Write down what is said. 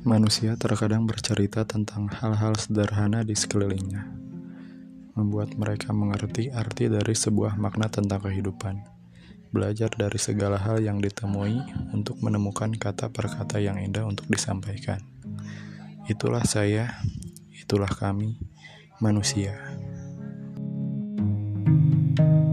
Manusia terkadang bercerita tentang hal-hal sederhana di sekelilingnya, membuat mereka mengerti arti dari sebuah makna tentang kehidupan. Belajar dari segala hal yang ditemui untuk menemukan kata per kata yang indah untuk disampaikan. Itulah saya, itulah kami, manusia. thank you